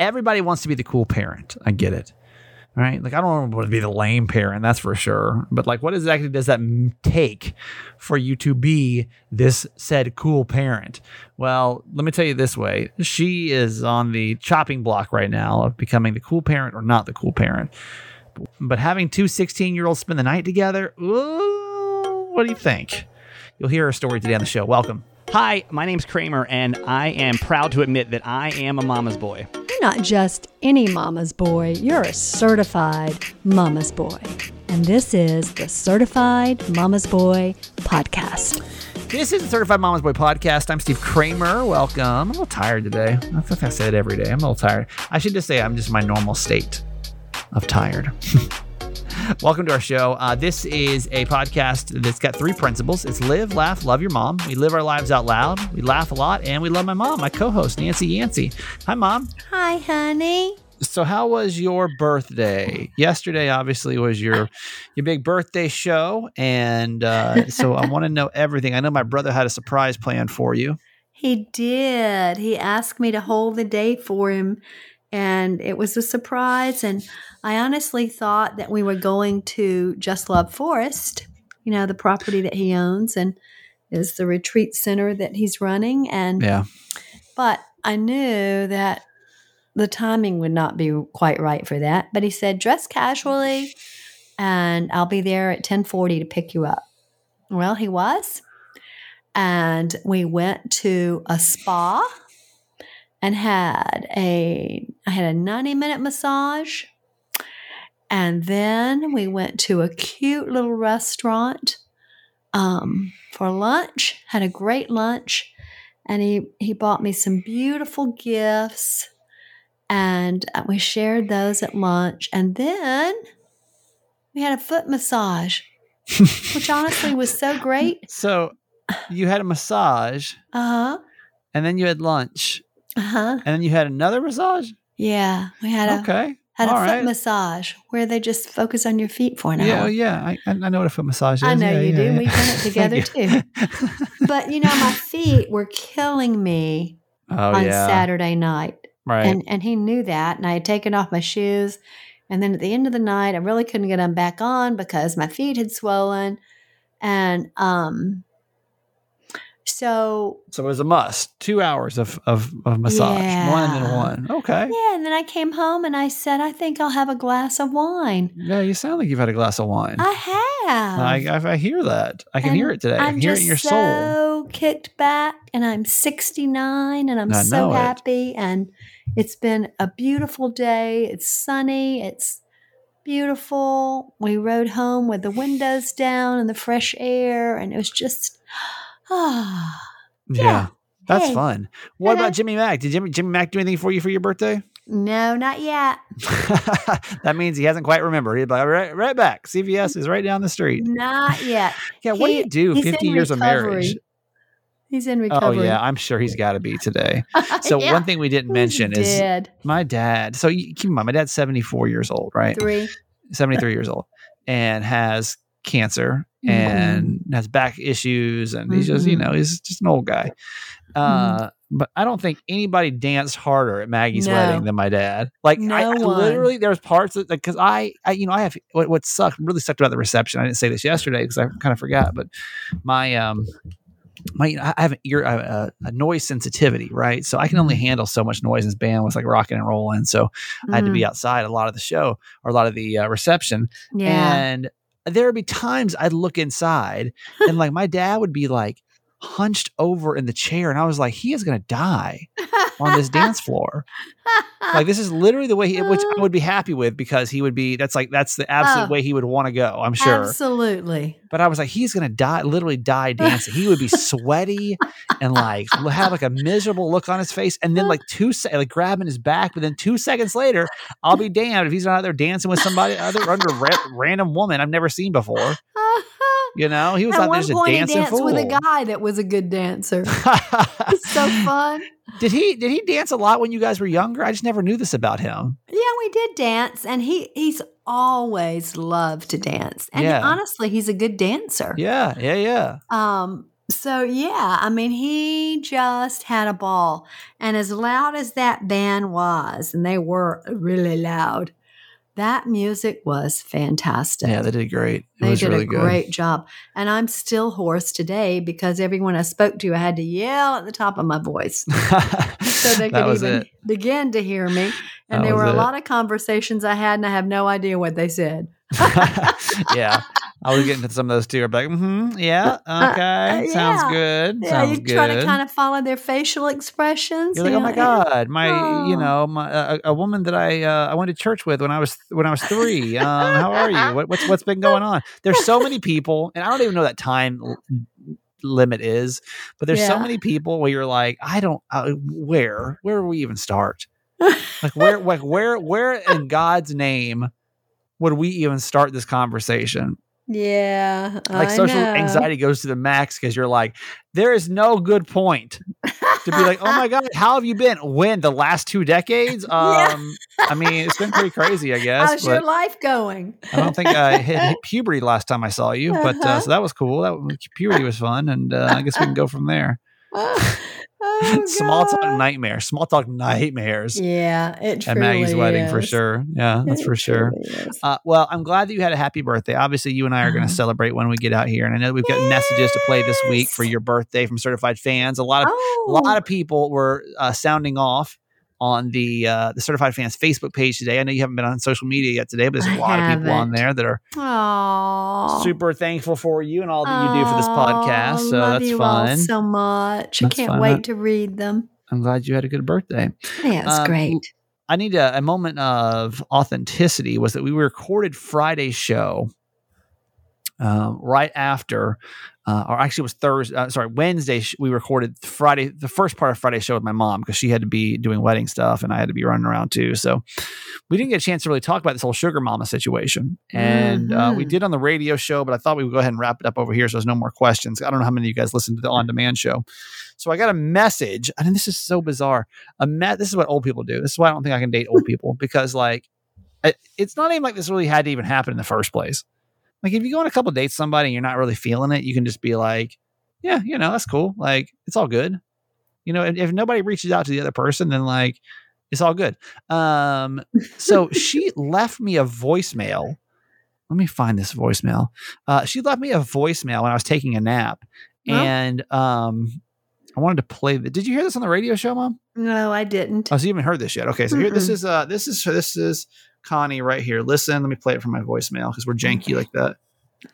everybody wants to be the cool parent. I get it. Right? Like I don't want to be the lame parent, that's for sure. But like what exactly does that take for you to be this said cool parent? Well, let me tell you this way. She is on the chopping block right now of becoming the cool parent or not the cool parent. But having two 16 year olds spend the night together, ooh, what do you think? You'll hear her story today on the show. Welcome. Hi, my name's Kramer, and I am proud to admit that I am a mama's boy. You're not just any mama's boy, you're a certified mama's boy. And this is the Certified Mama's Boy podcast. This is the Certified Mama's Boy podcast. I'm Steve Kramer. Welcome. I'm a little tired today. I think I say it every day. I'm a little tired. I should just say I'm just my normal state of tired. Welcome to our show. Uh, this is a podcast that's got three principles. It's live, laugh, love your mom. We live our lives out loud. We laugh a lot, and we love my mom, my co-host Nancy Yancey. Hi, mom. Hi, honey. So, how was your birthday? Yesterday, obviously, was your your big birthday show, and uh, so I want to know everything. I know my brother had a surprise plan for you. He did. He asked me to hold the day for him, and it was a surprise. And I honestly thought that we were going to Just Love Forest, you know, the property that he owns and is the retreat center that he's running. And Yeah, but I knew that the timing would not be quite right for that. But he said, dress casually and I'll be there at 1040 to pick you up. Well, he was. And we went to a spa and had a I had a 90 minute massage. And then we went to a cute little restaurant um, for lunch, had a great lunch. And he he bought me some beautiful gifts and uh, we shared those at lunch. And then we had a foot massage which honestly was so great. So you had a massage, uh-huh. And then you had lunch, uh-huh and then you had another massage. yeah we had a Okay, had a all foot right. massage where they just focus on your feet for an Yeah, hour yeah, I, I know what a foot massage is. I know Yeah, you yeah, do. We've done it together too. but you know my feet were killing me oh on saturday night right. And and he knew that. And I had taken off my shoes. And then at the end of the night, I really couldn't get them back on because my feet had swollen. And um so so it was a must. Two hours of of, of massage, one and one. Okay. yeah, and then I came home and I said, I think I'll have a glass of wine. Yeah, you sound like you've had a glass of wine. I have. I, I, I hear that. I can And hear it today. I I'm can hear it just in your soul. so kicked back, and I'm 69, and I'm I so it. happy. And it's been a beautiful day. It's sunny. It's beautiful. We rode home with the windows down and the fresh air, and it was just ah. Yeah. Yeah. That's Hey. fun. What about Jimmy Mack? Did Jimmy, Jimmy Mack do anything for you for your birthday? No, not yet. that means he hasn't quite remembered. He'd be like, right, right back. CVS is right down the street. Not yet. Yeah, what do you do? 50 in years of marriage. He's in recovery. Oh, yeah. I'm sure he's got to be today. So, Yeah. one thing we didn't mention is my dad. So, you, keep in mind, my dad's 74 years old, right? Three. 73 years old and has cancer. And has back issues and he's just you Mhm. know he's just an old guy uh but i don't think anybody danced harder at maggie's No. wedding than my dad like I, No I one. literally there's parts that because I, I you know i have what, what sucked really sucked about the reception i didn't say this yesterday because i kind of forgot but my um my I have an ear uh, a noise sensitivity, right? So I can only handle so much noise. This band was like rocking and rolling, so I had to be Mm. outside a lot of the show or a lot of the uh, reception. Yeah. And there would be times I'd look inside and like my dad would be like hunched over in the chair and I was like, he is going to die on this dance floor. Like this is literally the way he, which I would be happy with because he would be, that's like, that's the absolute Oh. way he would want to go. I'm sure. Absolutely. But I was like, he's going to die, literally die dancing. He would be sweaty and like have like a miserable look on his face. And then like two, se- like grabbing his back. But then two seconds later, I'll be damned if he's not out there dancing with somebody other under ra- random woman I've never seen before. You know, he was At out there just point, he danced fool. with a guy that was a good dancer. It's so fun. did he did he dance a lot when you guys were younger? I just never knew this about him. Yeah, we did dance, and he he's always loved to dance. And Yeah. honestly, he's a good dancer. Yeah, yeah, yeah. Um, So yeah, I mean, he just had a ball, and as loud as that band was, and they were really loud, that music was fantastic. Yeah, they did great. It They did really a good. great job. And I'm still hoarse today because everyone I spoke to, I had to yell at the top of my voice so they could even it. begin to hear me. And That there were a it. lot of conversations I had, and I have no idea what they said. yeah, I was getting to some of those too. Be like, mm-hmm, yeah, okay, Uh, sounds yeah. good. Yeah, sounds you try to kind of follow their facial expressions. You're like, you oh my god, my, you Oh. know, my a, a woman that I uh, I went to church with when I was when I was three. Um, how are you? What, what's what's been going on? There's so many people, and I don't even know that time limit is, but there's so many people where you're like, I don't, uh, where where do we even start? like where like where where in God's name would we even start this conversation? Yeah. like I social know. anxiety goes to the max because you're like there is no good point to be like oh my god how have you been when the last two decades um i mean it's been pretty crazy i guess How's your life going? i don't think i hit, hit puberty last time i saw you but uh, Uh-huh. so that was cool that puberty was fun and uh, i guess we can go from there oh, small talk God. nightmares small talk nightmares Yeah, it at maggie's wedding for sure yeah that's It for sure. Uh, well, I'm glad that you had a happy birthday. Obviously, you and I are going Uh-huh. to celebrate when we get out here, and I know we've got messages to play this week for your birthday from certified fans. A lot of oh, a lot of people were uh, sounding off on the uh, the certified fans Facebook page today. I know you haven't been on social media yet today, but there's a I lot of people on there that are Aw. super thankful for you and all that you do for this podcast. So love that's you fun. so much. I can't fun. wait to read them. I'm glad you had a good birthday. Yeah, it's Um, great. I need a, a moment of authenticity. Was that we recorded Friday's show um, right after, uh, or actually it was Thursday. Uh, sorry, Wednesday. We recorded Friday, the first part of Friday's show with my mom because she had to be doing wedding stuff and I had to be running around too. So we didn't get a chance to really talk about this whole sugar mama situation. And uh, we Mhm. did on the radio show, but I thought we would go ahead and wrap it up over here so there's no more questions. I don't know how many of you guys listened to the on demand show. So I got a message, and this is so bizarre. A this is what old people do. This is why I don't think I can date old people because, like, it, it's not even like this really had to even happen in the first place. Like, if you go on a couple dates with somebody and you're not really feeling it, you can just be like, "Yeah, you know, that's cool. Like, it's all good." You know, if, if nobody reaches out to the other person, then like, it's all good. Um, so she left me a voicemail. Let me find this voicemail. Uh, she left me a voicemail when I was taking a nap, Well. and um, I wanted to play. The, did you hear this on the radio show, Mom? No, I didn't. Oh, so you haven't heard this yet? Okay, so here this is uh this is this is Connie right here. Listen, let me play it from my voicemail because we're janky like that.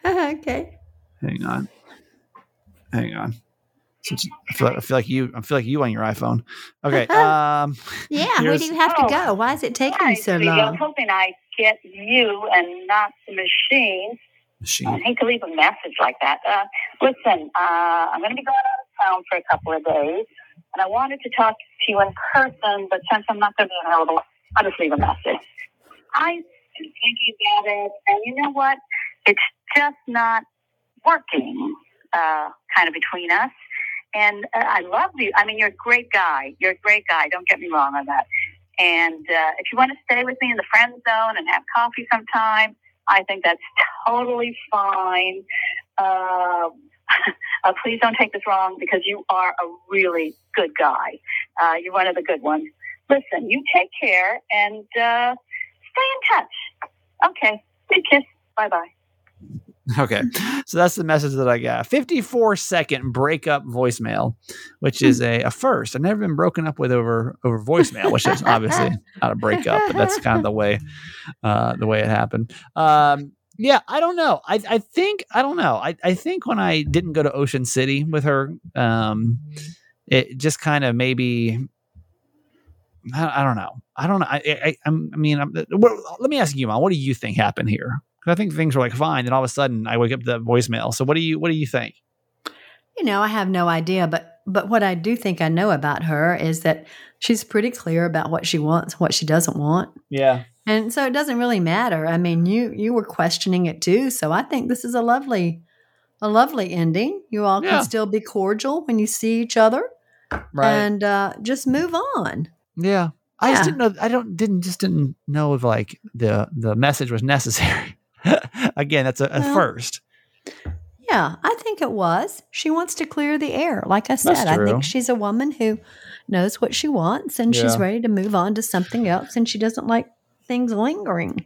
okay. Hang on, hang on. I feel, like, I feel like you, I feel like you on your iPhone. Okay. Um, Yeah, where do you have Oh. to go? Why is it taking Hi, you so long? I was long? hoping I'd get you and not the machine. I machine. hate to leave a message like that. Uh, listen, uh, I'm going to be going out of town for a couple of days, and I wanted to talk to you in person, but since I'm not going to be available, I'll just leave a message. I've been thinking about it, and you know what? It's just not working uh, kind of between us. And uh, I love you. I mean, you're a great guy. You're a great guy. Don't get me wrong on that. And uh, if you want to stay with me in the friend zone and have coffee sometime, I think that's totally fine. Uh, uh, please don't take this wrong because you are a really good guy. Uh, you're one of the good ones. Listen, you take care and uh, stay in touch. Okay. Big kiss. Bye bye. Okay, so that's the message that I got. 54 second breakup voicemail, which is a, a first. I've never been broken up with over over voicemail, which is obviously not a breakup, but that's kind of the way uh, the way it happened. Um, yeah, I don't know. I, I think I don't know. I, I think when I didn't go to Ocean City with her, um, it just kind of maybe I, I don't know. I don't know. I I, I'm- mean, I'm, what, let me ask you, Mom. What do you think happened here? I think things were like fine, then all of a sudden I wake up the voicemail. So what do you what do you think? You know, I have no idea, but but what I do think I know about her is that she's pretty clear about what she wants, what she doesn't want. Yeah. And so it doesn't really matter. I mean, you you were questioning it too, so I think this is a lovely a lovely ending. You all Yeah. can still be cordial when you see each other Right. and uh, just move on. yeah. I just didn't know. I don't didn't just didn't know if like the the message was necessary. Again, that's a, a Well, first. Yeah, I think it was. She wants to clear the air. Like I said, I think she's a woman who knows what she wants and she's ready to move on to something else and she doesn't like things lingering.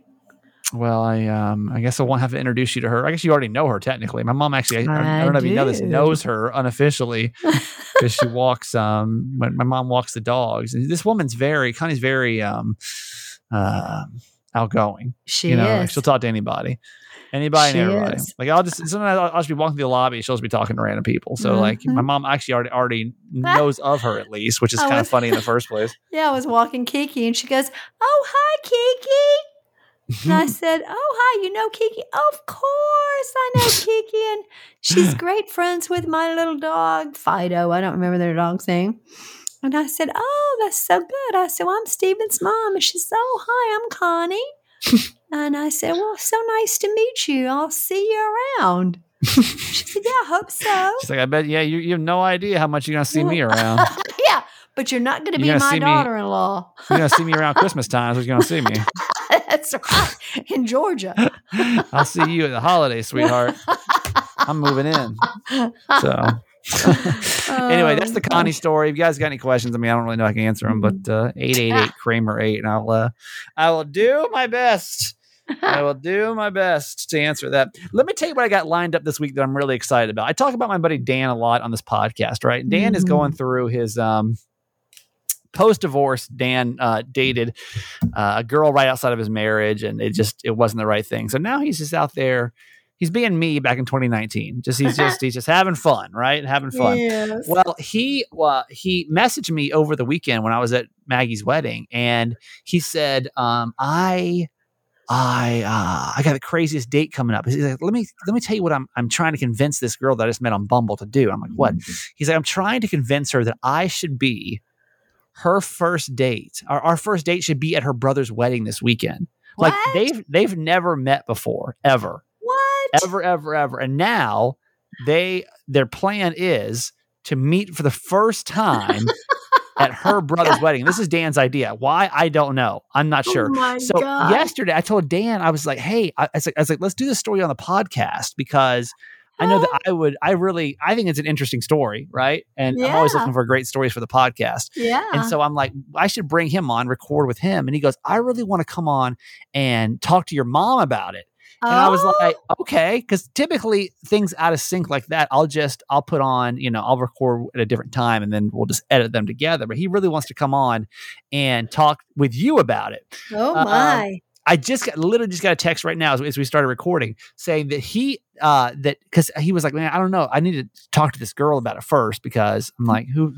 Well, I um, I guess I won't have to introduce you to her. I guess you already know her technically. My mom actually, I, I don't know if you know this, knows her unofficially because she walks. Um, when my mom walks the dogs, and this woman's very, Connie's very um, uh, outgoing. She you know, like, she'll talk to anybody, anybody She and everybody. is. Like I'll just sometimes I'll, I'll just be walking through the lobby, she'll just be talking to random people. So like Mhm. my mom actually already already knows of her at least, which is kind of funny in the first place. yeah, I was walking Kiki and she goes, Oh, hi, Kiki. And I said, Oh, hi, you know Kiki? Of course, I know Kiki. And she's great friends with my little dog, Fido. I don't remember their dog's name. And I said, Oh, that's so good. I said, Well, I'm Steven's mom. And she said, Oh, hi, I'm Connie. And I said, Well, so nice to meet you. I'll see you around. she said, Yeah, I hope so. She's like, I bet, yeah, you, you have no idea how much you're gonna see me around. yeah, but you're not going to be my daughter in law. You're gonna see me around Christmas time. What you're gonna see me. That's right. In Georgia. I'll see you at the holiday, sweetheart. I'm moving in. So anyway, that's the Oh, Connie story. If you guys got any questions, I mean, I don't really know I can answer them, but uh, eight eight eight Kramer eight, and I'll uh, I will do my best. I will do my best to answer that. Let me tell you what I got lined up this week that I'm really excited about. I talk about my buddy Dan a lot on this podcast, right? Dan is Mhm. going through his um, post divorce. Dan uh, dated uh, a girl right outside of his marriage, and it just it wasn't the right thing. So now he's just out there. He's being me back in 2019. Just he's just he's just having fun, right? Having fun. Yes. Well, he uh, he messaged me over the weekend when I was at Maggie's wedding, and he said, um, "I." I uh, I got the craziest date coming up. He's like, let me let me tell you what I'm I'm trying to convince this girl that I just met on Bumble to do. I'm like, what? He's like, I'm trying to convince her that I should be her first date. Our, our first date should be at her brother's wedding this weekend. Like they've they've never met before, ever what? ever, ever, ever. And now they their plan is to meet for the first time at her brother's wedding. This is Dan's idea. Why? I don't know. I'm not Oh sure. my so God. yesterday I told Dan, I was like, hey, I, I, was like, I was like, let's do this story on the podcast because I know that I would, I really, I think it's an interesting story, right? And I'm always looking for great stories for the podcast. Yeah. And so I'm like, I should bring him on, record with him. And he goes, I really want to come on and talk to your mom about it. And I was Oh, like, okay, because typically things out of sync like that, I'll just I'll put on, you know, I'll record at a different time and then we'll just edit them together. But he really wants to come on and talk with you about it. oh uh, my. I just got literally just got a text right now as, as we started recording saying that he uh that because he was like, man, I don't know, I need to talk to this girl about it first because I'm like, who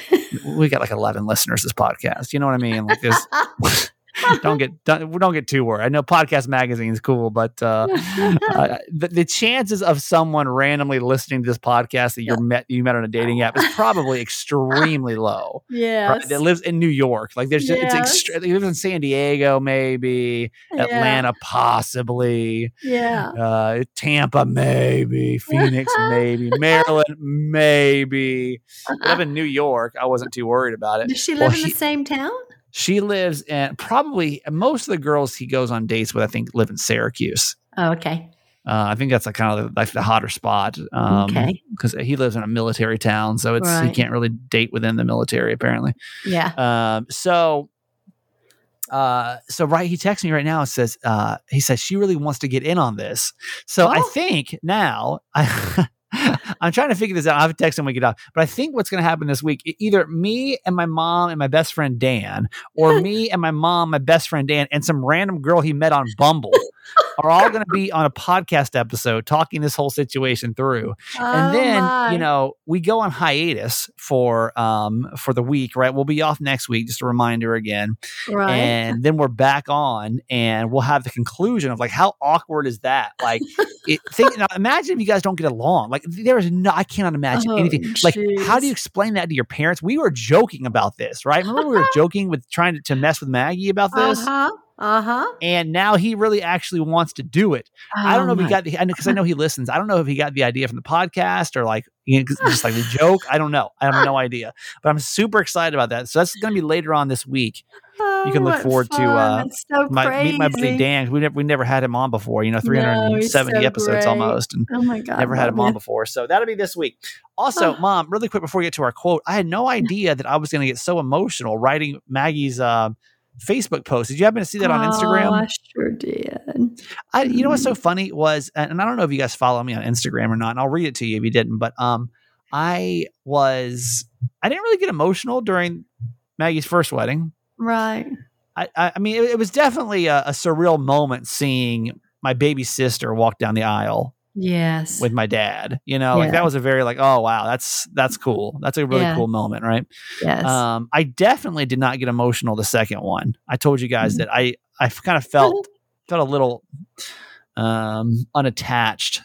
we got like 11 listeners this podcast, you know what I mean? Like this don't get don't, don't get too worried. I know podcast magazine is cool, but uh, uh, the, the chances of someone randomly listening to this podcast that you're met you met on a dating app is probably extremely low. Yeah, Right? That lives in New York, like there's just, it's Yes. extra. He lives in San Diego, maybe Yeah. Atlanta, possibly Yeah. uh, Tampa, maybe Phoenix, maybe Maryland, maybe. I live in New York. I wasn't too worried about it. Does she Well, live in he- the same town? She lives in probably most of the girls he goes on dates with, I think, live in Syracuse. Oh, okay. Uh, I think that's like kind of like the hotter spot. Um, Okay. Because he lives in a military town, so it's he can't really date within the military apparently. Yeah. Um, so, uh, so right, he texts me right now and says, uh, he says she really wants to get in on this. So I Oh. think now I. I'm trying to figure this out. I have to text him when we get off. But I think what's going to happen this week, either me and my mom and my best friend Dan, or me and my mom, my best friend Dan, and some random girl he met on Bumble are all going to be on a podcast episode talking this whole situation through and Oh, then my. you know we go on hiatus for um for the week right we'll be off next week just a reminder again right. and then we're back on and we'll have the conclusion of like how awkward is that like it, think now imagine if you guys don't get along like there is no i cannot imagine Oh, anything. Like how do you explain that to your parents? We were joking about this right? Remember we were joking with trying to, to mess with maggie about this? Uh-huh. Uh-huh. and now he really actually wants to do it I don't know Oh, if he got the because I know he listens. I don't know if he got the idea from the podcast or like you know, just like the joke. I don't know. I have no idea. But I'm super excited about that. So that's going to be later on this week. Oh you can look what forward to uh, so my meet my buddy. Dan. We never we never had him on before. You know, No, three hundred and he's seventy so episodes great. almost, and Oh my god, never had him on before. So that'll be this week. Also, Oh. mom, really quick before we get to our quote, I had no idea that I was going to get so emotional writing Maggie's uh, Facebook post. Did you happen to see that on Oh, Instagram? I sure did. I, you know what's Mm-hmm. so funny was, and I don't know if you guys follow me on Instagram or not, and I'll read it to you if you didn't, but um, I was, I didn't really get emotional during Maggie's first wedding. Right. I, I, I mean, it, it was definitely a, a surreal moment seeing my baby sister walk down the aisle Yes. with my dad. You know, like that was a very like, oh wow, that's that's cool. That's a really Yeah. cool moment, right? yes. Um, I definitely did not get emotional the second one. I told you guys Mhm. that I I kind of felt felt a little um unattached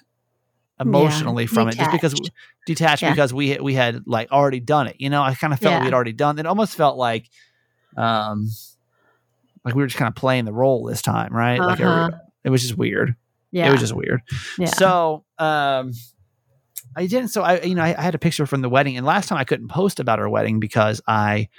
emotionally from it just because detached. detached Yeah. because we had- we had like already done it. You know, I kind of felt Yeah. we had already done it. Almost felt like um like we were just kind of playing the role this time, right? Like Uh-huh. it was just weird. Yeah. It was just weird. yeah. So um I didn't so I you know I, I had a picture from the wedding and last time I couldn't post about our wedding because I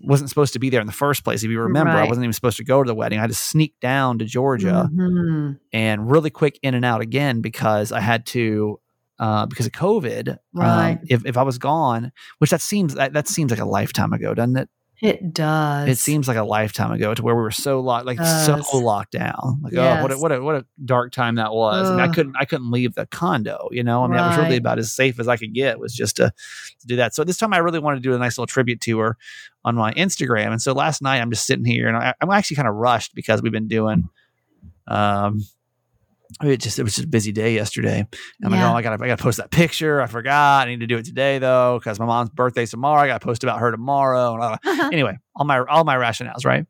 wasn't supposed to be there in the first place. If you remember, I wasn't even supposed to go to the wedding. I had to sneak down to Georgia Mhm. and really quick in and out again because I had to uh, because of COVID. um, Right. if if I was gone, which that seems that, that seems like a lifetime ago, doesn't it? It does. It seems like a lifetime ago to where we were so locked, like so locked down. Like, oh, what a, what a what a dark time that was. I, mean, I couldn't I couldn't leave the condo. You know, I mean, that was really about as safe as I could get was just to, to do that. So this time, I really wanted to do a nice little tribute to her on my Instagram. And so last night, I'm just sitting here, and I, I'm actually kind of rushed because we've been doing. Um, it just it was just a busy day yesterday. I'm Yeah. like, oh, I gotta I gotta post that picture. I forgot. I need to do it today though because my mom's birthday's tomorrow. I gotta post about her tomorrow. Anyway, all my all my rationales, right?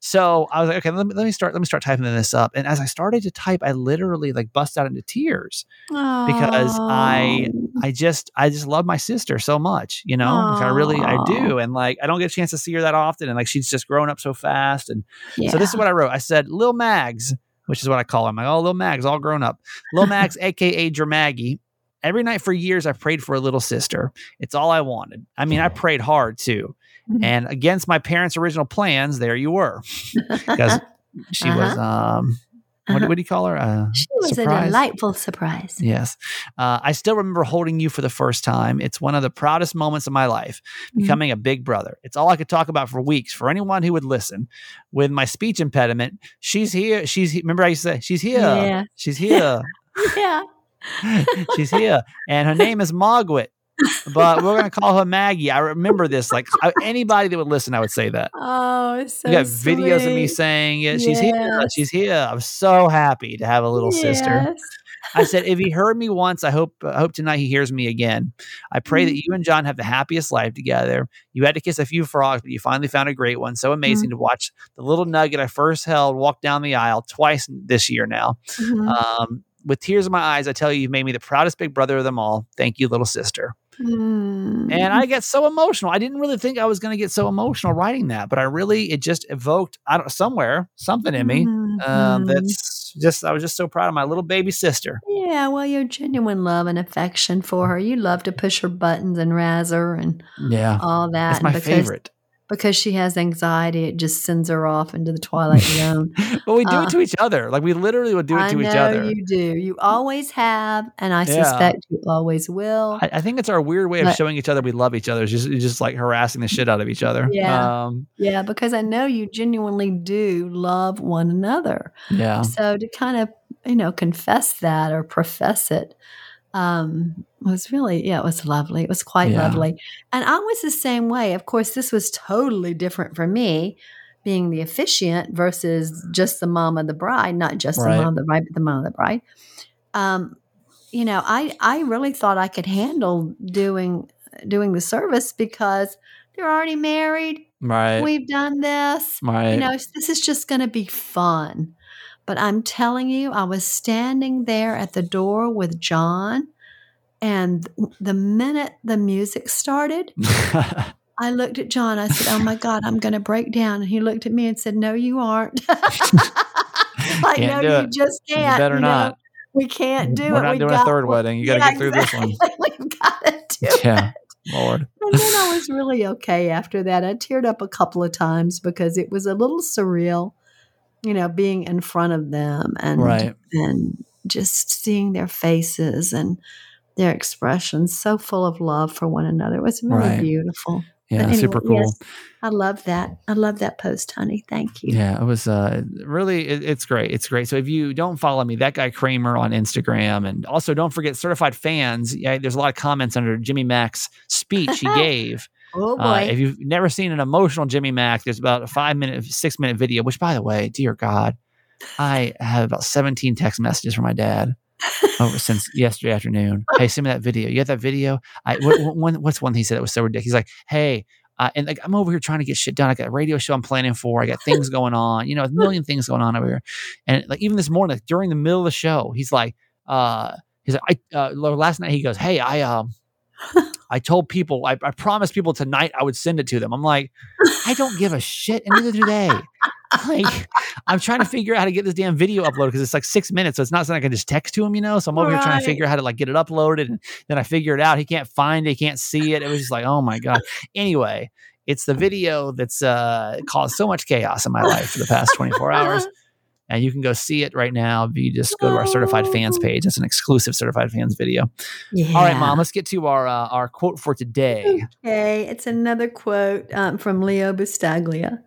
So I was like, okay, let me, let me start let me start typing this up. And as I started to type, I literally like bust out into tears because I I just I just love my sister so much, you know. Like, I really I do, and like I don't get a chance to see her that often, and like she's just grown up so fast. And yeah. so this is what I wrote. I said, Lil Mags, which is what I call him. Like, oh, Lil Mags, all grown up. Lil Mags, aka Dramaggy. Every night for years, I've prayed for a little sister. It's all I wanted. I mean, I prayed hard too. Mhm. And against my parents' original plans, there you were. Because she was, um, Uh-huh. what do you call her? Uh, she was a delightful surprise. Yes. Uh, I still remember holding you for the first time. It's one of the proudest moments of my life, Mhm. becoming a big brother. It's all I could talk about for weeks for anyone who would listen. With my speech impediment, she's here. She's he- remember I used to say she's here. Yeah. She's here. Yeah. she's here, and her name is Margaret. But we're gonna call her Maggie. I remember this. Like I, anybody that would listen, I would say that. Oh, it's so you got videos of me saying it. She's here. She's here. I'm so happy to have a little sister. I said, if he heard me once, I hope I hope tonight he hears me again. I pray that you and John have the happiest life together. You had to kiss a few frogs, but you finally found a great one. So amazing to watch the little nugget I first held walk down the aisle twice this year now. Mhm. Um, with tears in my eyes, I tell you, you've made me the proudest big brother of them all. Thank you, little sister. Mm. And I get so emotional. I didn't really think I was going to get so emotional writing that, but I really, it just evoked I don't somewhere something in me. Um, Mhm. that's just I was just so proud of my little baby sister. Yeah, well, your genuine love and affection for her. You love to push her buttons and razz her and Yeah, all that. that's my because, favorite. Because she has anxiety, it just sends her off into the twilight zone. But we do Uh, it to each other. Like we literally would do it I to each other. you do. You always have, and I Yeah. suspect you always will. I, I think it's our weird way of But- showing each other we love each other. It's just, it's just like harassing the shit out of each other. Yeah. Um, yeah, because I know you genuinely do love one another. yeah. So to kind of, you know, confess that or profess it um, it was really, yeah, it was lovely. It was quite Yeah. lovely. And I was the same way. Of course, this was totally different for me, being the officiant versus just the mom of the bride, not just Right. the mom of the bride, but the mom of the bride. Um, you know, I I really thought I could handle doing doing the service because they're already married. Right. We've done this right. you know, this is just going to be fun. But I'm telling you, I was standing there at the door with John, and the minute the music started, I looked at John. I said, Oh my God, I'm going to break down. And he looked at me and said, No, you aren't. like, Can't no, you it. just You can't. better you know. not. We can't do it. We're not we doing a third wedding. You got to Yeah, get through this one. We've got to do it. Yeah. Lord. And then I was really okay after that. I teared up a couple of times because it was a little surreal, you know, being in front of them and Right. and just seeing their faces and their expressions so full of love for one another. It was really Right. beautiful. Yeah, anyway, super cool. yes, I love that. I love that post, honey. Thank you. Yeah, it was uh, really, it, it's great. It's great. So if you don't follow me, that guy Kramer on Instagram, and also don't forget certified fans. Yeah, there's a lot of comments under Jimmy Mack's speech he gave. Oh boy. Uh, if you've never seen an emotional Jimmy Mack, there's about a five minute, six minute video. Which, by the way, dear God, I have about 17 text messages from my dad over since yesterday afternoon. Hey, send me that video. You have that video? I what, what, one, what's one he said that was so ridiculous? He's like, hey. Uh, and like I'm over here trying to get shit done. I got a radio show I'm planning for. I got things going on. You know, a million things going on over here. And like even this morning, like, during the middle of the show, he's like, uh, he's like, I uh, last night he goes, hey, I um, I told people, I, I promised people tonight I would send it to them. I'm like, I don't give a shit, and neither do they. Like, I'm trying to figure out how to get this damn video uploaded because it's like six minutes, so it's not something I can just text to him, you know. So I'm over here trying to figure out how to like get it uploaded, and then I figure it out. He can't find it, he can't see it. It was just like, oh my god. Anyway, it's the video that's uh, caused so much chaos in my life for the past 24 hours. And you can go see it right now if you just go to our certified fans page. It's an exclusive certified fans video. yeah. All right, mom, let's get to our uh, our quote for today. Okay, it's another quote um, from Leo Buscaglia.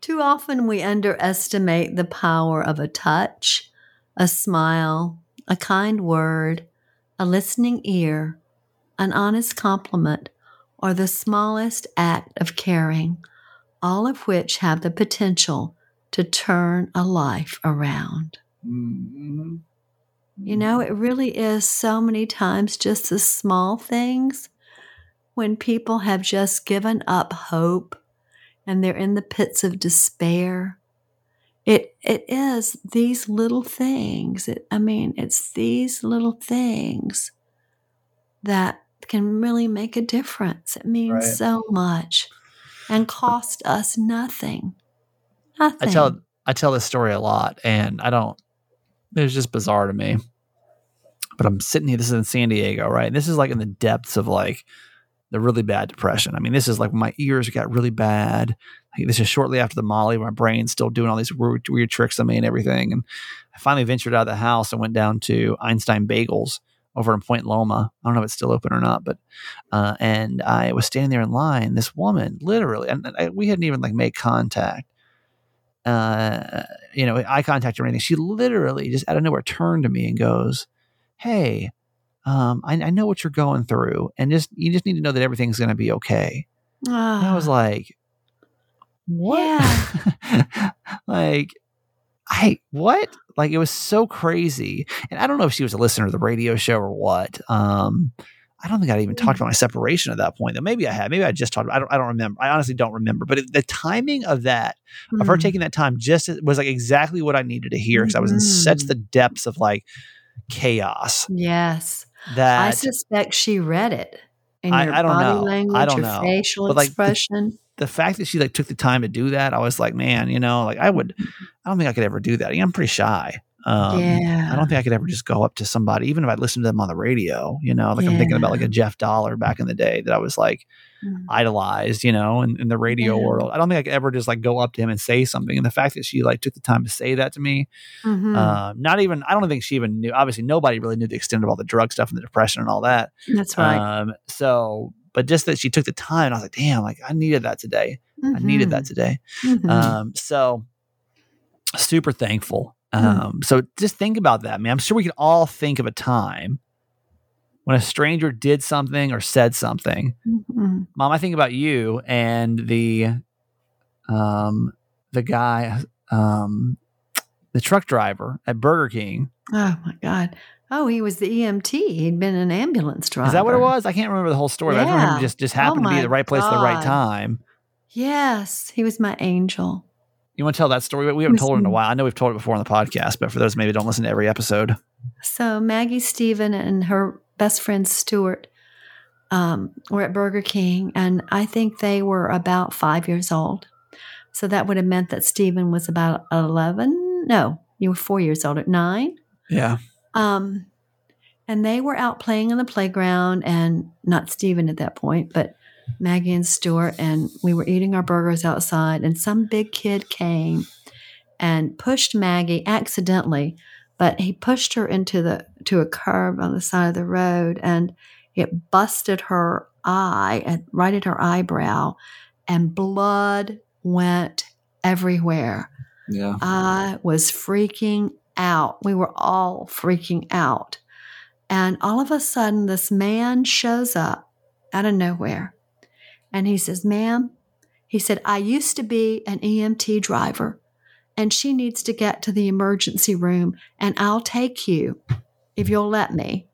Too often we underestimate the power of a touch, a smile, a kind word, a listening ear, an honest compliment, or the smallest act of caring, all of which have the potential to turn a life around. Mm-hmm. You know, it really is so many times just the small things when people have just given up hope and they're in the pits of despair. It it is these little things. It, I mean, it's these little things that can really make a difference. It means Right. so much and cost us nothing. Nothing. I tell I tell this story a lot, and I don't. It's just bizarre to me. But I'm sitting here. This is in San Diego, right? And this is like in the depths of like the really bad depression. I mean, this is like my ears got really bad. Like, this is shortly after the Molly. My brain's still doing all these weird, weird tricks on me and everything. And I finally ventured out of the house and went down to Einstein Bagels over in Point Loma. I don't know if it's still open or not, but uh, and I was standing there in line. This woman, literally, and I, we hadn't even like made contact uh, you know, eye contact or anything. She literally just out of nowhere turned to me and goes, "Hey, um, I, I know what you're going through, and just you just need to know that everything's going to be okay." And I was like, "What?" like, I what? Like it was so crazy, and I don't know if she was a listener to the radio show or what. Um, I don't think I'd even talked about my separation at that point. Though maybe I had. Maybe I just talked. About, I don't. I don't remember. I honestly don't remember. But it, the timing of that of her Mm. taking that time just was like exactly what I needed to hear because I was in such Mhm. the depths of like chaos Yes. that I suspect she read it in I- your I don't body know. I language, don't your know. facial But, like, the- expression. the fact that she like took the time to do that, I was like, man, you know, like I would, I don't think I could ever do that. I'm pretty shy. Um, yeah. I don't think I could ever just go up to somebody, even if I listened to them on the radio, you know, like I'm thinking about like a Jeff Dauler back in the day that I was like Mm. idolized, you know, in, in the radio Yeah. world. I don't think I could ever just like go up to him and say something. And the fact that she like took the time to say that to me, Mhm. um, not even, I don't think she even knew, obviously nobody really knew the extent of all the drug stuff and the depression and all that. That's right. Um, so, but just that she took the time, I was like, damn, like I needed that today. I needed that today. Mhm. Um, so super thankful. Hmm. Um, so just think about that, man. I'm sure we can all think of a time when a stranger did something or said something. Mhm. Mom, I think about you and the um the guy um the truck driver at Burger King. Oh my God. Oh, he was the EMT. He'd been an ambulance driver. Is that what it was? I can't remember the whole story. but I remember just just happened to be Oh at the right place at the right time. Yes, he was my angel. You want to tell that story? We haven't told it in a while. I know we've told it before on the podcast, but for those maybe don't listen to every episode. So Maggie Stephen and her best friend Stuart um, were at Burger King, and I think they were about five years old. So that would have meant that Stephen was about eleven. No, you were four years old at nine. Yeah. Um, and they were out playing on the playground, and not Stephen at that point, but Maggie and Stuart, and we were eating our burgers outside, and some big kid came and pushed Maggie accidentally, but he pushed her into the to a curb on the side of the road, and it busted her eye and right at her eyebrow, and blood went everywhere. Yeah. I was freaking out. We were all freaking out. And all of a sudden, this man shows up out of nowhere. And he says, Ma'am, he said, I used to be an EMT driver, and she needs to get to the emergency room, and I'll take you if you'll let me.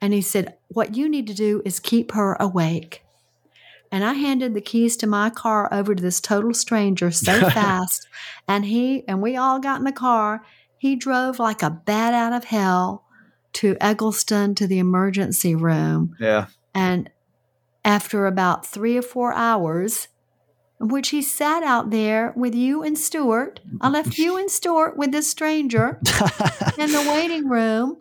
And he said, What you need to do is keep her awake. And I handed the keys to my car over to this total stranger so fast. And he and we all got in the car. He drove like a bat out of hell to Egleston to the emergency room. Yeah. And after about three or four hours, in which he sat out there with you and Stuart, I left you and Stuart with this stranger in the waiting room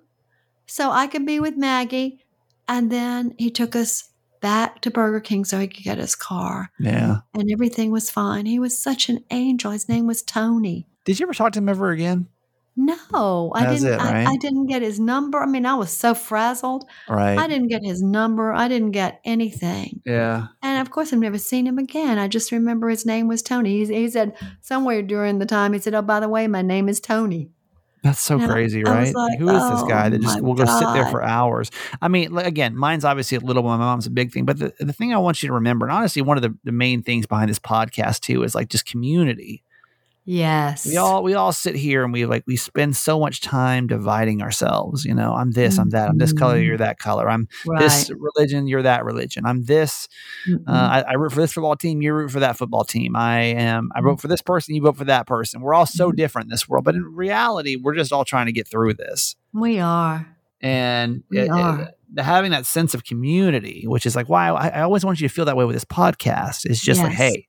so I could be with Maggie. And then he took us back to Burger King so he could get his car. yeah. And everything was fine. He was such an angel. His name was Tony. Did you ever talk to him ever again? No, I That's didn't. it, right? I, I didn't get his number. I mean, I was so frazzled. Right. I didn't get his number. I didn't get anything. yeah. And of course, I've never seen him again. I just remember his name was Tony. He, he said somewhere during the time, he said, Oh, by the way, my name is Tony. That's so And crazy, I right? like, Who is this oh guy "Oh that just will go sit there for hours? I mean, again, mine's obviously a little one. My mom's a big thing, but the, the thing I want you to remember, and honestly, one of the, the main things behind this podcast too, is like just community. Yes. We all we all sit here and we like we spend so much time dividing ourselves. You know, I'm this, I'm that, I'm this color, you're that color. I'm right. this religion, you're that religion. I'm this. Mm-mm. Uh, I, I root for this football team. You root for that football team. I am. I vote for this person. You vote for that person. We're all so Mhm. different in this world, but in reality, we're just all trying to get through this. we are. And We it- it- are. the- having that sense of community, which is like why I, I always want you to feel that way with this podcast, is just like, hey,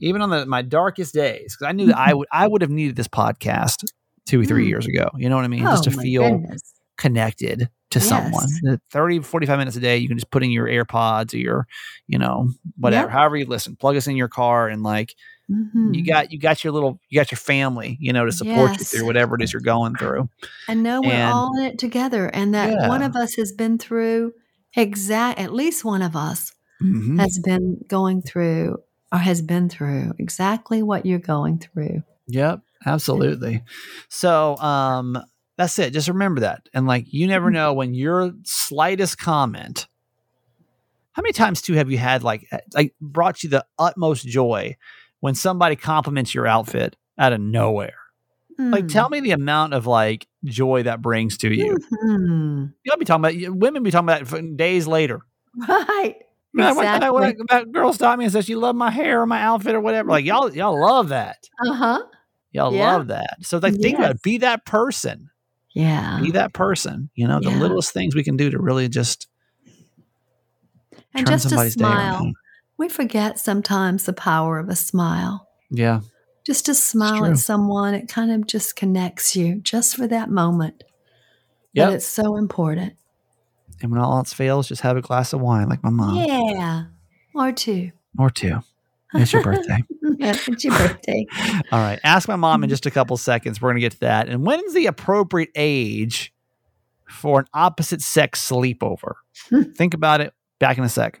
even on the, my darkest days, because I knew that I would I would have needed this podcast two or three Mm. years ago. You know what I mean? just to Oh, feel goodness. connected to Yes. someone. The 30, 45 minutes a day, you can just put in your AirPods or your, you know, whatever, Yep. however you listen, plug us in your car and like Mhm. you got you got your little you got your family, you know, to support you through whatever it is you're going through. and know we're and- all in it together, and that Yeah. one of us has been through exact. At least one of us Mhm. has been going through or has been through exactly what you're going through. Yep, absolutely. So, um, that's it. Just remember that. And like, you Mm-hmm. never know when your slightest comment. How many times too have you had like like brought you the utmost joy when somebody compliments your outfit out of nowhere? Like, Mm. tell me the amount of like joy that brings to you. Mhm. You'll be talking about women be talking about it days later. Right. Man, Exactly. when that girl stopped me and said she loved my hair or my outfit or whatever. Like y'all, y'all love that. Uh huh. Y'all Yeah. love that. So like, think about it. Be that person. Yeah. be that person. You know, the Yeah. littlest things we can do to really just And turn just a somebody's day smile. around. We forget sometimes the power of a smile. Yeah, Just to smile at someone, it kind of just connects you just for that moment. Yeah. But it's so important. And when all else fails, just have a glass of wine, like my mom, Yeah. Or two. or two. It's your birthday. it's your birthday. all right, ask my mom in just a couple seconds. We're gonna get to that. And when's the appropriate age for an opposite sex sleepover? Think about it. Back in a sec.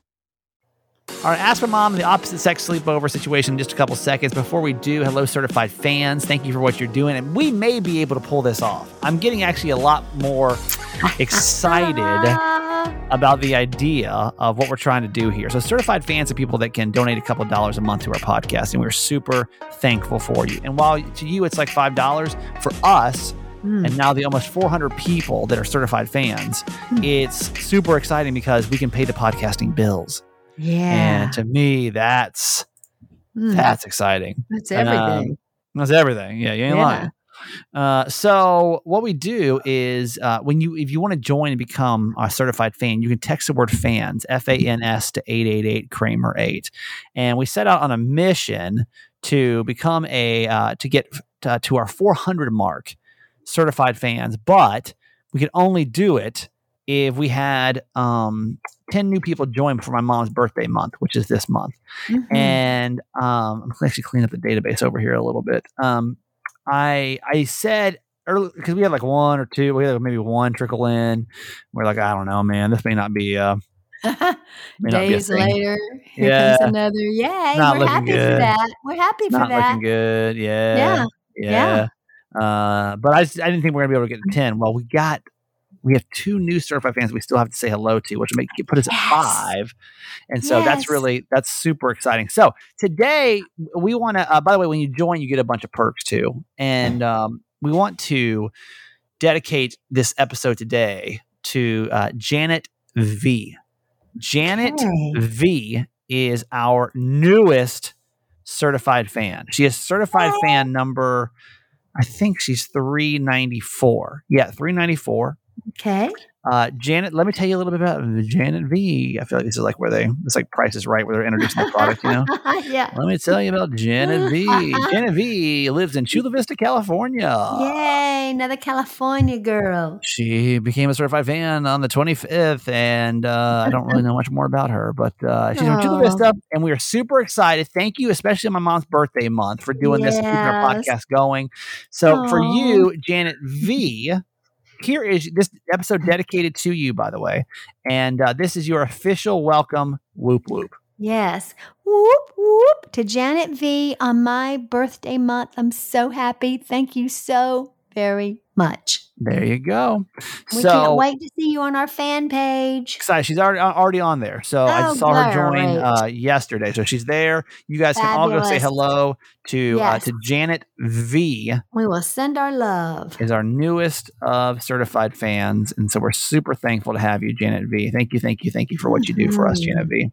All right, ask my mom the opposite sex sleepover situation in just a couple seconds. Before we do, hello, certified fans. Thank you for what you're doing. And we may be able to pull this off. I'm getting actually a lot more excited about the idea of what we're trying to do here. So, certified fans are people that can donate a couple dollars a month to our podcast, and we're super thankful for you. And while to you it's like $5, for us, hmm. and now the almost 400 people that are certified fans, hmm. it's super exciting because we can pay the podcasting bills. Yeah. And to me, that's Mm, that's exciting. that's Um, everything. That's everything. Yeah, you ain't Yeah. lying. Uh, so what we do is uh, when you if you want to join and become a certified fan, you can text the word fans F A N S to eight eight eight Kramer eight, and we set out on a mission to become a uh, to get uh, to our 400 mark certified fans, but we could only do it if we had um, 10 new people join for my mom's birthday month, which is this month Mhm. and um, I'm actually clean up the database over here a little bit. Um, I I said early because we had like one or two, we had maybe one trickle in. We're like, I don't know, man, this may not be uh, may not be a Days later, here Yeah. comes another. Yay! Not We're happy for that. We're happy for not that. looking good. Yeah, Yeah. yeah. Uh, but I, I didn't think we are gonna be able to get to ten. Well, we got. We have two new certified fans we still have to say hello to, which make put us at five, and so that's really that's super exciting. So today we want to. Uh, by the way, when you join, you get a bunch of perks too, and um, we want to dedicate this episode today to uh, Janet V. Janet Okay. V is our newest certified fan. She is certified fan number, I think she's 394. Yeah, 394. Okay. Uh, Janet, let me tell you a little bit about Janet V. I feel like this is like where they, it's like Price is Right, where they're introducing the product, you know? yeah. Let me tell you about Janet V. Janet V lives in Chula Vista, California. Yay! Another California girl. She became a certified fan on the 25th, and uh, I don't really know much more about her, but uh, she's from Chula Vista, and we are super excited. Thank you, especially on my mom's birthday month, for doing this and keeping our podcast going. So, for you, Janet V, here is this episode dedicated to you, by the way, and uh, this is your official welcome. Whoop whoop. Yes. Whoop whoop to Janet V on my birthday month. I'm so happy. Thank you so very much. There you go. We so can't wait to see you on our fan page. excited. She's already already on there. So I Oh, saw her join great. uh, yesterday. So she's there. You guys can all go say hello to uh, to Janet V. We will send our love. Is our newest of certified fans, and so we're super thankful to have you, Janet V. Thank you, thank you, thank you for what you do for us. Janet V.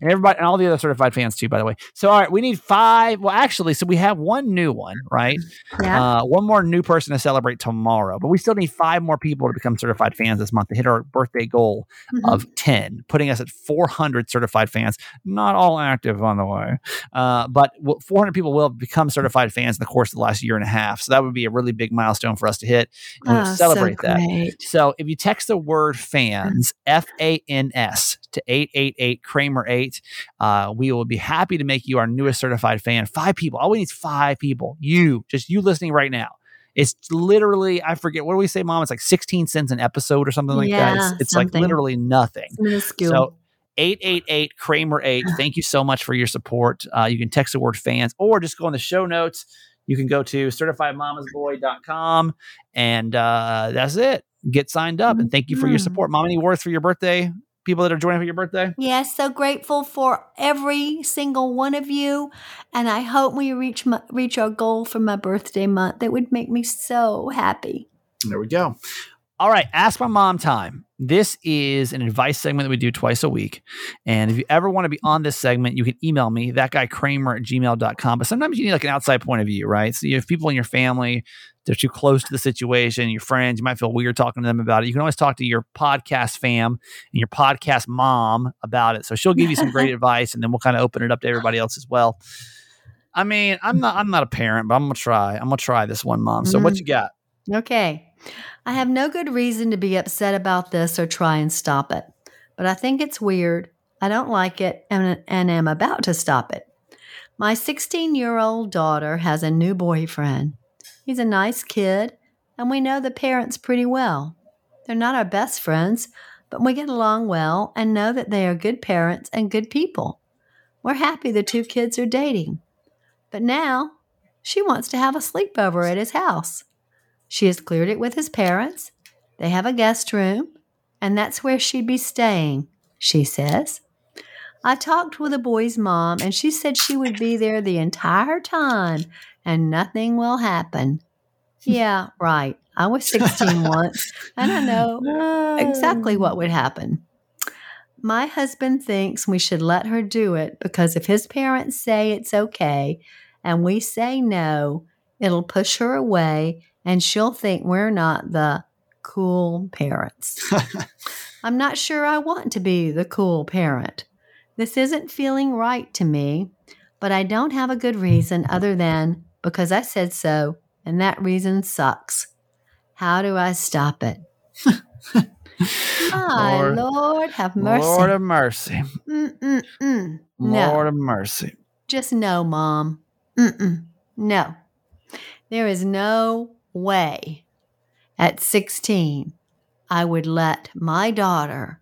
And everybody, and all the other certified fans too, by the way. So, all right, we need five. Well, actually, so we have one new one, right? Yeah. Uh, one more new person to celebrate tomorrow, but we still need five more people to become certified fans this month to hit our birthday goal Mhm. of 10, putting us at 400 certified fans. Not all active, on the way, uh, but 400 people will become certified fans in the course of the last year and a half. So that would be a really big milestone for us to hit and Oh, so celebrate that. So if you text the word fans, F A N S, to 888 Kramer 8, uh, we will be happy to make you our newest certified fan. Five people. All we need is five people. You, just you listening right now. It's literally, I forget, what do we say, mom? It's like 16 cents an episode or something like that. It's, it's like literally nothing. Minuscule. So 888 Kramer 8. Thank you so much for your support. Uh, you can text the word fans or just go in the show notes. You can go to certifiedmamasboy.com and uh, that's it. Get signed up and thank you for your support. Mom, any words for your birthday? People that are joining for your birthday? Yes, so grateful for every single one of you, and I hope we reach my, reach our goal for my birthday month. That would make me so happy. There we go. All right, ask my mom time. This is an advice segment that we do twice a week. And if you ever want to be on this segment, you can email me, that guy Kramer at gmail.com. But sometimes you need like an outside point of view, right? So you have people in your family, they're too close to the situation, your friends, you might feel weird talking to them about it. You can always talk to your podcast fam and your podcast mom about it. So she'll give you some great advice and then we'll kind of open it up to everybody else as well. I mean, I'm not I'm not a parent, but I'm gonna try. I'm gonna try this one, mom. So what Mhm. you got? Okay. I have no good reason to be upset about this or try and stop it, but I think it's weird. I don't like it and, and am about to stop it. My 16 year old daughter has a new boyfriend. He's a nice kid, and we know the parents pretty well. They're not our best friends, but we get along well and know that they are good parents and good people. We're happy the two kids are dating. But now she wants to have a sleepover at his house. She has cleared it with his parents. They have a guest room, and that's where she'd be staying, she says. I talked with the boy's mom, and she said she would be there the entire time and nothing will happen. Yeah, right. I was 16 once, and I know exactly what would happen. My husband thinks we should let her do it because if his parents say it's okay and we say no, it'll push her away and she'll think we're not the cool parents. I'm not sure I want to be the cool parent. This isn't feeling right to me, but I don't have a good reason other than because I said so, and that reason sucks. How do I stop it? My Lord- Lord, have mercy. Lord of mercy. Mm-mm-mm. No. Lord of mercy. Just no, Mom. Mm-mm. No. There is no way at 16 I would let my daughter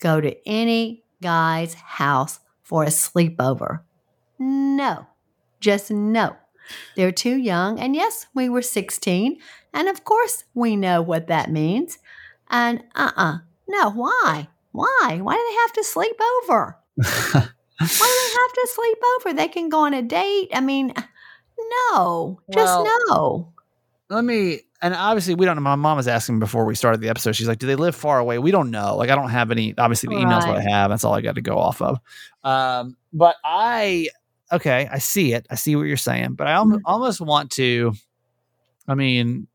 go to any guy's house for a sleepover. No. Just no. They're too young. And yes, we were 16. And of course, we know what that means. And uh uh No, why? Why? Why do they have to sleep over? Why do they have to sleep over? They can go on a date. I mean, no, just Well- no. Let me, and obviously we don't know. My mom was asking before we started the episode. She's like, "Do they live far away?" We don't know. Like, I don't have any. Obviously, the emails what I have. That's all I got to go off of. Um, but I, okay, I see it. I see what you're saying. But I Mm-hmm. almost, want to. I mean,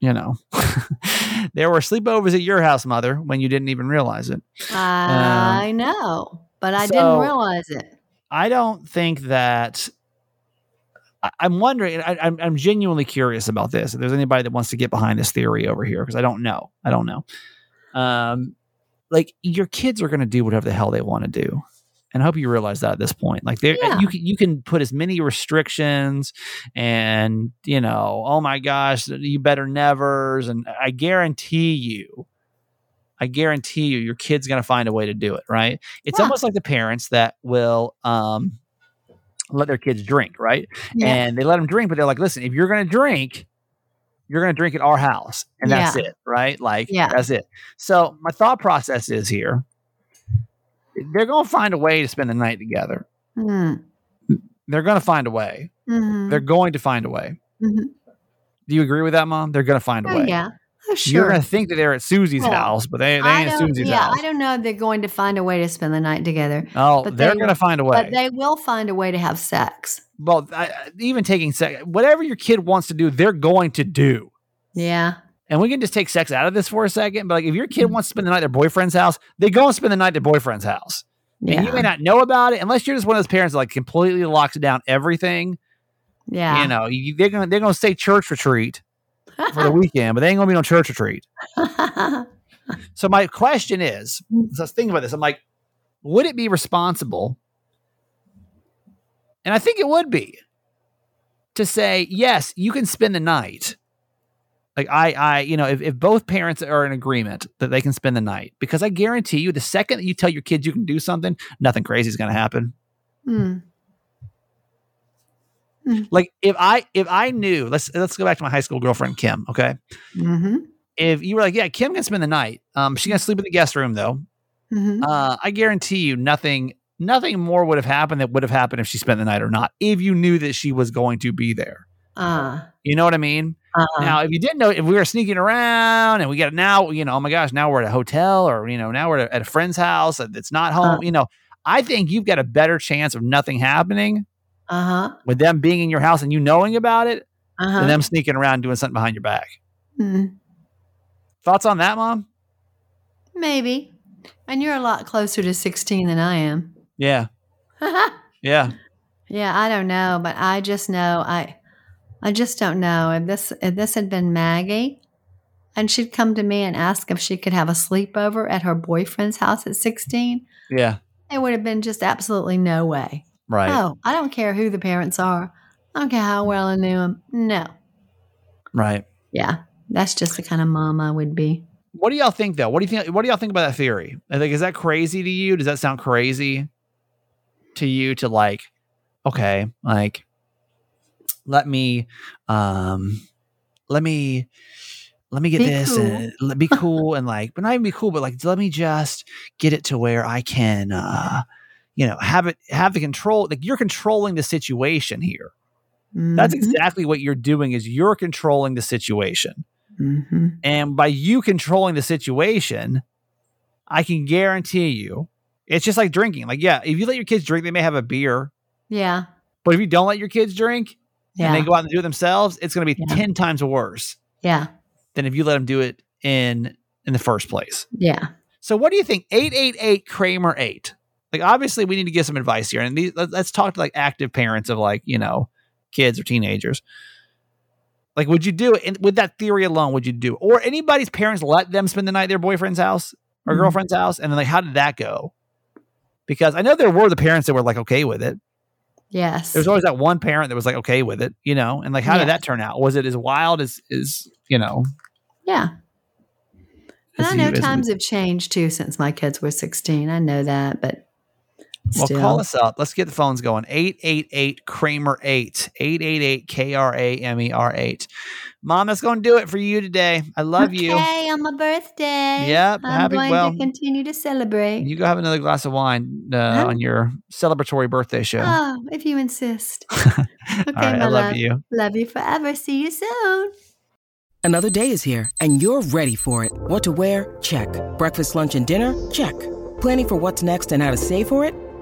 you know, there were sleepovers at your house, mother, when you didn't even realize it. I know, but I so- didn't realize it. I don't think that. I- I'm wondering. I, I'm, I'm genuinely curious about this. If there's anybody that wants to get behind this theory over here, because I don't know. I don't know. Um, like your kids are going to do whatever the hell they want to do, and I hope you realize that at this point. Like there, Yeah. you can you can put as many restrictions, and you know, oh my gosh, you better nevers, and I guarantee you. I guarantee you, your kid's going to find a way to do it, right? It's Yeah. almost like the parents that will um, let their kids drink, right? Yeah. And they let them drink, but they're like, listen, if you're going to drink, you're going to drink at our house, and that's Yeah. it, right? Like, Yeah. that's it. So my thought process is here: they're going to find a way to spend the night together. Hmm. They're going to find a way. Mhm. They're going to find a way. Mhm. Do you agree with that, Mom? They're going to find a Oh, way. yeah. Oh, You're going to think that they're at Susie's Well, house, but they, they ain't at Susie's yeah, house. I don't know if they're going to find a way to spend the night together, Oh, but they're they- going to find a way. but they will find a way to have sex. well, I- even taking sex, whatever your kid wants to do, they're going to do. Yeah. And we can just take sex out of this for a second. But like, if your kid mm-hmm. wants to spend the night at their boyfriend's house, they go and spend the night at their boyfriend's house. Yeah. And you may not know about it unless you're just one of those parents that like completely locks down everything. yeah. You know, you, they're gonna they're gonna say church retreat for the weekend, but they ain't gonna be no church retreat. So my question is, so I was thinking about this. I'm like, would it be responsible? And I think it would be to say, yes, you can spend the night. Like I, I, you know, if, if both parents are in agreement that they can spend the night, because I guarantee you, the second that you tell your kids you can do something, nothing crazy is going to happen. Hmm. Like if I, if I knew, let's let's go back to my high school girlfriend Kim. Okay, Mm-hmm. if you were like, yeah, Kim can spend the night. Um, she's gonna sleep in the guest room though. Mm-hmm. Uh, I guarantee you, nothing, nothing more would have happened that would have happened if she spent the night or not. If you knew that she was going to be there, Uh, you know what I mean. Uh, Now, if you didn't know, if we were sneaking around and we got now, you know, oh my gosh, now we're at a hotel or you know, now we're at a friend's house that's not home. Uh. you know, I think you've got a better chance of nothing happening uh-huh. with them being in your house and you knowing about it Uh-huh. than them sneaking around doing something behind your back. Mm, Thoughts on that, mom? maybe. And you're a lot closer to 16 than I am. Yeah, yeah. yeah, I don't know, but I just know I I just don't know. If this if this had been Maggie and she'd come to me and ask if she could have a sleepover at her boyfriend's house at 16, Yeah. it would have been just absolutely no way. Right. Oh, I don't care who the parents are. I don't care how well I knew them. No. Right. Yeah, that's just the kind of mom I would be. What do y'all think though? What do you think? What do y'all think about that theory? I think is that crazy to you? Does that sound crazy to you? To like, okay, like, let me, um, let me, let me get Be this cool. and let be cool and like, but not even be cool, but like, let me just get it to where I can, uh, you know, have it have the control. Like you're controlling the situation here. That's Mhm. exactly what you're doing. Is you're controlling the situation. Mhm. And by you controlling the situation, I can guarantee you, it's just like drinking. Like, yeah, if you let your kids drink, they may have a beer. Yeah. But if you don't let your kids drink Yeah. and they go out and do it themselves, it's going to be Yeah. 10 times worse yeah. than if you let them do it in in the first place. Yeah. So what do you think? 888 Kramer 8. Like obviously we need to get some advice here. And these, let, let's talk to like active parents of like, you know, kids or teenagers. Like would you do it and with that theory alone, would you do it? Or anybody's parents let them spend the night at their boyfriend's house or Mhm. girlfriend's house? And then like how did that go? Because I know there were the parents that were like okay with it. Yes. There's always that one parent that was like okay with it, you know, and like how did that turn out? Was it as wild as is, you know, yeah. And I know times have changed too since my kids were 16. I know that, but Well, still. call us up. Let's get the phones going. 888 Kramer 8. 888 K R A M E R 8. Mom, that's going to do it for you today. I love you. Okay, on my birthday. Yep, I'm happy- going well, to continue to celebrate. You go have another glass of wine uh, Huh? on your celebratory birthday show. Oh, if you insist. Okay, right, my I love love. you. Love you forever. See you soon. Another day is here, and you're ready for it. What to wear? Check. Breakfast, lunch, and dinner? Check. Planning for what's next and how to save for it?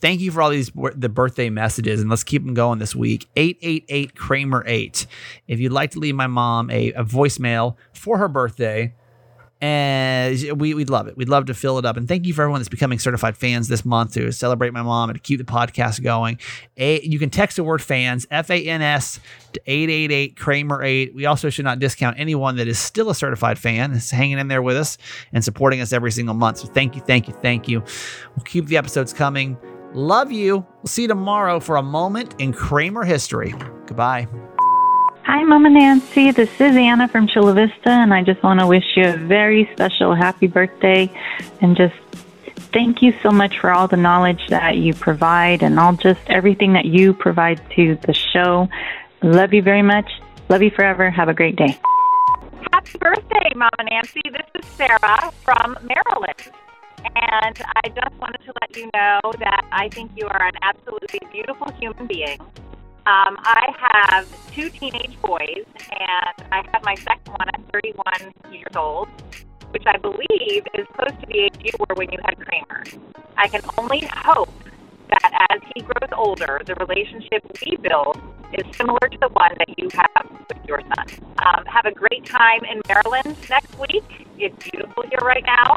Thank you for all these the birthday messages, and let's keep them going this week. 888 Kramer 8. If you'd like to leave my mom a, a voicemail for her birthday, and we, we'd love it. We'd love to fill it up. And thank you for everyone that's becoming certified fans this month to celebrate my mom and to keep the podcast going. A, you can text the word fans, F A N S, to 888 Kramer 8. We also should not discount anyone that is still a certified fan, is hanging in there with us and supporting us every single month. So thank you, thank you, thank you. We'll keep the episodes coming. Love you. We'll see you tomorrow for a moment in Kramer history. Goodbye. Hi, Mama Nancy. This is Anna from Chula Vista, and I just want to wish you a very special happy birthday and just thank you so much for all the knowledge that you provide and all just everything that you provide to the show. Love you very much. Love you forever. Have a great day. Happy birthday, Mama Nancy. This is Sarah from Maryland. And I just wanted to let you know that I think you are an absolutely beautiful human being. Um, I have two teenage boys, and I had my second one at 31 years old, which I believe is close to the age you were when you had Kramer. I can only hope that as he grows older, the relationship we build is similar to the one that you have with your son. Um, have a great time in Maryland next week. It's beautiful here right now.